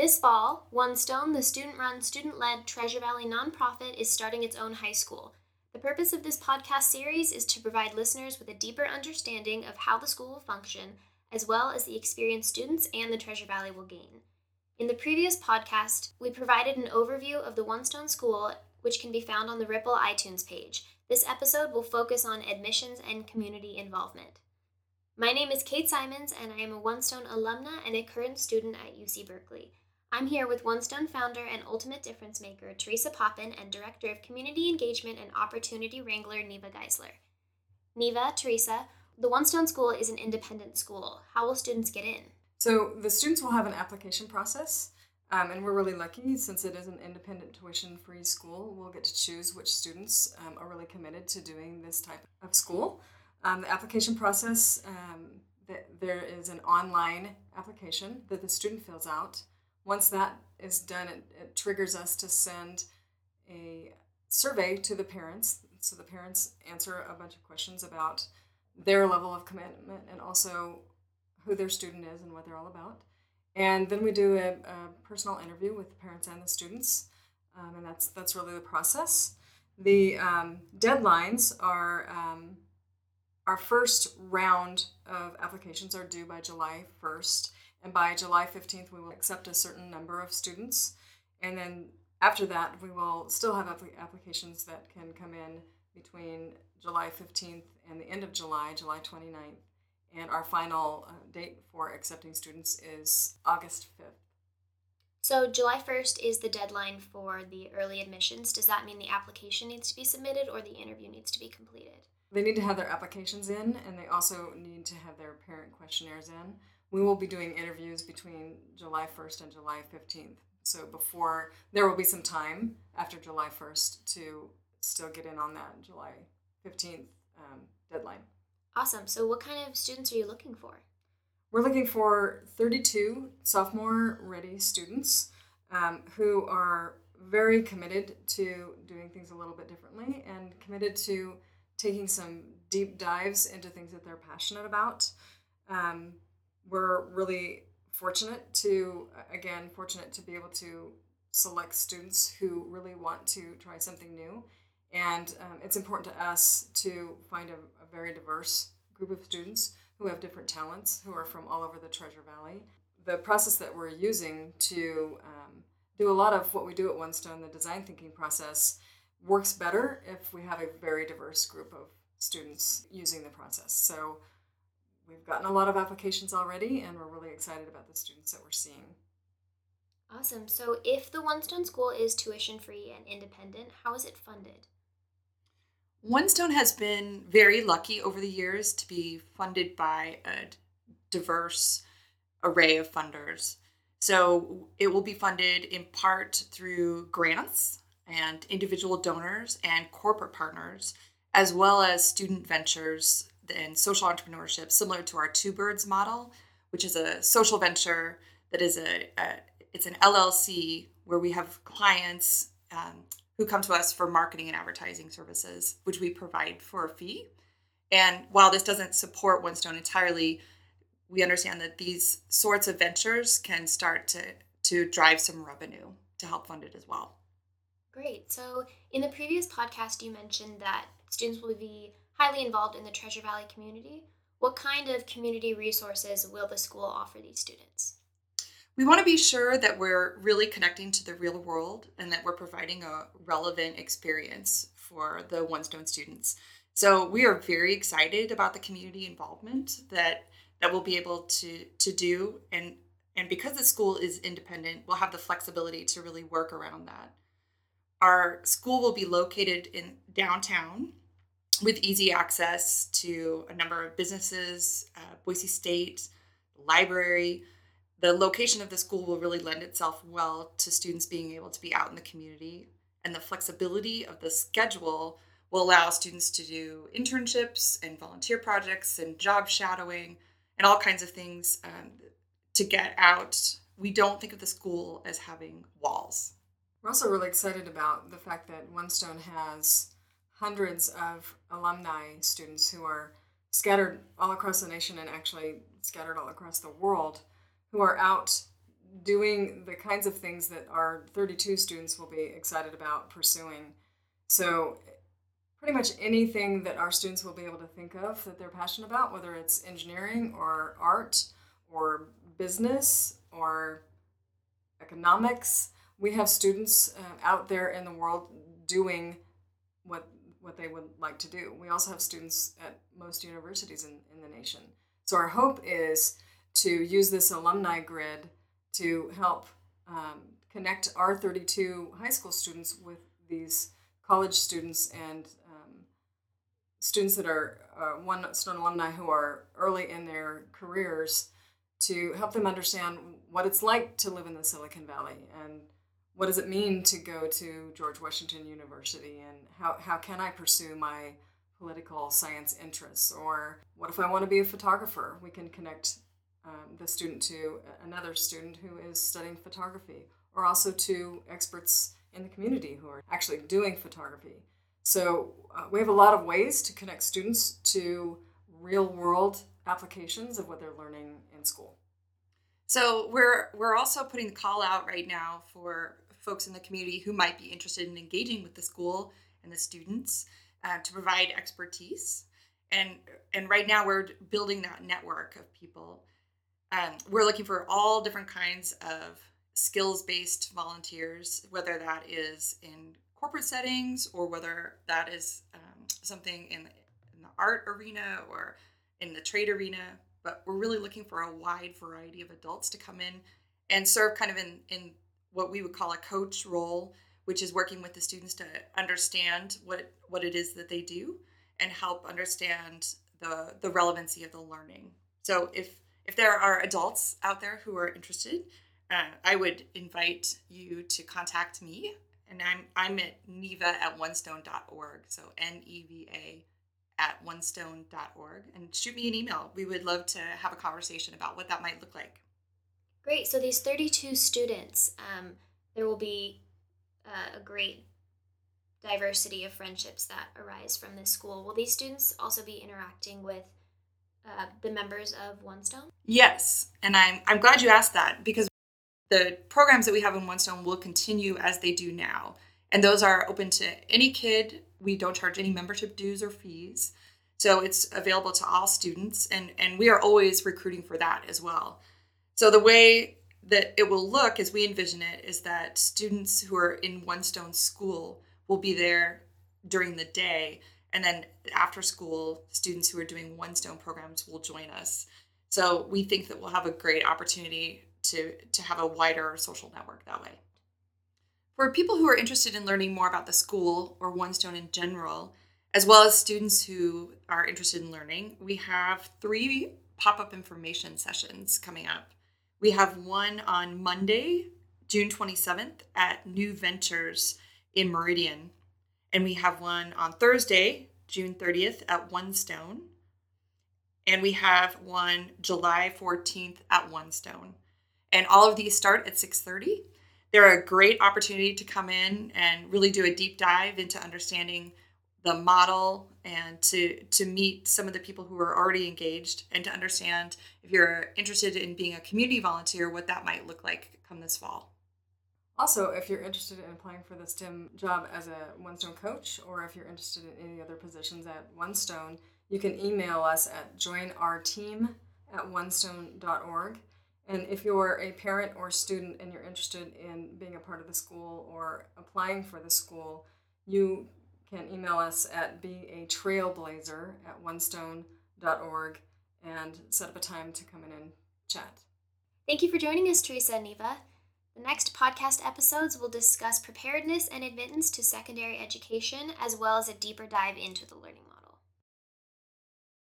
This fall, One Stone, the student run, student led Treasure Valley nonprofit, is starting its own high school. The purpose of this podcast series is to provide listeners with a deeper understanding of how the school will function, as well as the experience students and the Treasure Valley will gain. In the previous podcast, we provided an overview of the One Stone School, which can be found on the Ripple iTunes page. This episode will focus on admissions and community involvement. My name is Kate Simons, and I am a One Stone alumna and a current student at UC Berkeley. I'm here with One Stone founder and ultimate difference maker, Teresa Poppen, and Director of Community Engagement and Opportunity Wrangler, Neva Geisler. Neva, Teresa, the One Stone School is an independent school. How will students get in? So the students will have an application process, um, and we're really lucky since it is an independent tuition free school. We'll get to choose which students um, are really committed to doing this type of school. Um, the application process, um, th- there is an online application that the student fills out once that is done, it, it triggers us to send a survey to the parents. So the parents answer a bunch of questions about their level of commitment and also who their student is and what they're all about. And then we do a, a personal interview with the parents and the students, um, and that's that's really the process. The um, deadlines are um, our first round of applications are due by July 1st, and by July 15th, we will accept a certain number of students. And then after that, we will still have applications that can come in between July 15th and the end of July, July 29th. And our final uh, date for accepting students is August 5th. So, July 1st is the deadline for the early admissions. Does that mean the application needs to be submitted or the interview needs to be completed? They need to have their applications in, and they also need to have their parent questionnaires in we will be doing interviews between July 1st and July 15th. So before there will be some time after July 1st to still get in on that July 15th um, deadline. Awesome. So what kind of students are you looking for? We're looking for 32 sophomore ready students um, who are very committed to doing things a little bit differently and committed to taking some deep dives into things that they're passionate about. Um, we're really fortunate to again fortunate to be able to select students who really want to try something new. And um, it's important to us to find a, a, very diverse group of students who have different talents who are from all over the treasure valley. The process that we're using to um, do a lot of what we do at one stone the design thinking process works better if we have a very diverse group of students using the process. So we've gotten a lot of applications already, and we're really excited about the students that we're seeing. Awesome. So, if the One Stone School is tuition free and independent, how is it funded? One Stone has been very lucky over the years to be funded by a diverse array of funders. So, it will be funded in part through grants and individual donors and corporate partners, as well as student ventures and social entrepreneurship, similar to our Two Birds model, which is a social venture that is a, a it's an LLC where we have clients um, who come to us for marketing and advertising services, which we provide for a fee. And while this doesn't support One Stone entirely, we understand that these sorts of ventures can start to to drive some revenue to help fund it as well. Great. So, in the previous podcast, you mentioned that students will be highly involved in the Treasure Valley community. What kind of community resources will the school offer these students? We want to be sure that we're really connecting to the real world and that we're providing a relevant experience for the One Stone students. So we are very excited about the community involvement that that we'll be able to to do and and because the school is independent, we'll have the flexibility to really work around that. Our school will be located in downtown with easy access to a number of businesses, uh, Boise State, library. The location of the school will really lend itself well to students being able to be out in the community. And the flexibility of the schedule will allow students to do internships and volunteer projects and job shadowing and all kinds of things um, to get out. We don't think of the school as having walls. We're also really excited about the fact that One Stone has hundreds of alumni students who are scattered all across the nation and actually scattered all across the world who are out doing the kinds of things that our 32 students will be excited about pursuing. So, pretty much anything that our students will be able to think of that they're passionate about, whether it's engineering or art or business or economics. We have students uh, out there in the world doing what what they would like to do. We also have students at most universities in, in the nation. So our hope is to use this alumni grid to help um, connect our 32 high school students with these college students and um, students that are uh, One Stone alumni who are early in their careers to help them understand what it's like to live in the Silicon Valley and what does it mean to go to George Washington University and how, how can I pursue my political science interests or what if I want to be a photographer? We can connect um, the student to another student who is studying photography or also to experts in the community who are actually doing photography. So uh, we have a lot of ways to connect students to real world applications of what they're learning in school. So we're we're also putting the call out right now for folks in the community who might be interested in engaging with the school and the students uh, to provide expertise. And and right now we're building that network of people. Um, we're looking for all different kinds of skills based volunteers, whether that is in corporate settings or whether that is um, something in in the art arena or in the trade arena. But we're really looking for a wide variety of adults to come in and serve kind of in, in what we would call a coach role, which is working with the students to understand what, what it is that they do and help understand the, the relevancy of the learning. So if if there are adults out there who are interested, uh, I would invite you to contact me. And I'm, I'm at neva at onestone.org. So N E V A at onestone.org. And shoot me an email. We would love to have a conversation about what that might look like. Great. So these 32 students, um, there will be uh, a great diversity of friendships that arise from this school. Will these students also be interacting with uh, the members of One Stone? Yes, and I'm I'm glad you asked that because the programs that we have in One Stone will continue as they do now, and those are open to any kid. We don't charge any membership dues or fees, so it's available to all students, and and we are always recruiting for that as well. So the way that it will look as we envision it is that students who are in One Stone School will be there during the day and then after school, students who are doing One Stone programs will join us. So we think that we'll have a great opportunity to, to have a wider social network that way. For people who are interested in learning more about the school or One Stone in general, as well as students who are interested in learning, we have three pop up information sessions coming up. We have one on Monday, June 27th at New Ventures in Meridian. And we have one on Thursday, June 30th at One Stone. And we have one July 14th at One Stone. And all of these start at 6:30. They're a great opportunity to come in and really do a deep dive into understanding the model and to to meet some of the people who are already engaged and to understand if you're interested in being a community volunteer what that might look like come this fall. Also, if you're interested in applying for the STEM job as a One Stone coach, or if you're interested in any other positions at One Stone, you can email us at joinourteam at onestone.org. And if you're a parent or student and you're interested in being a part of the school or applying for the school, you can email us at be a trailblazer at onestone.org and set up a time to come in and chat. Thank you for joining us, Teresa and Neva. The next podcast episodes will discuss preparedness and admittance to secondary education, as well as a deeper dive into the learning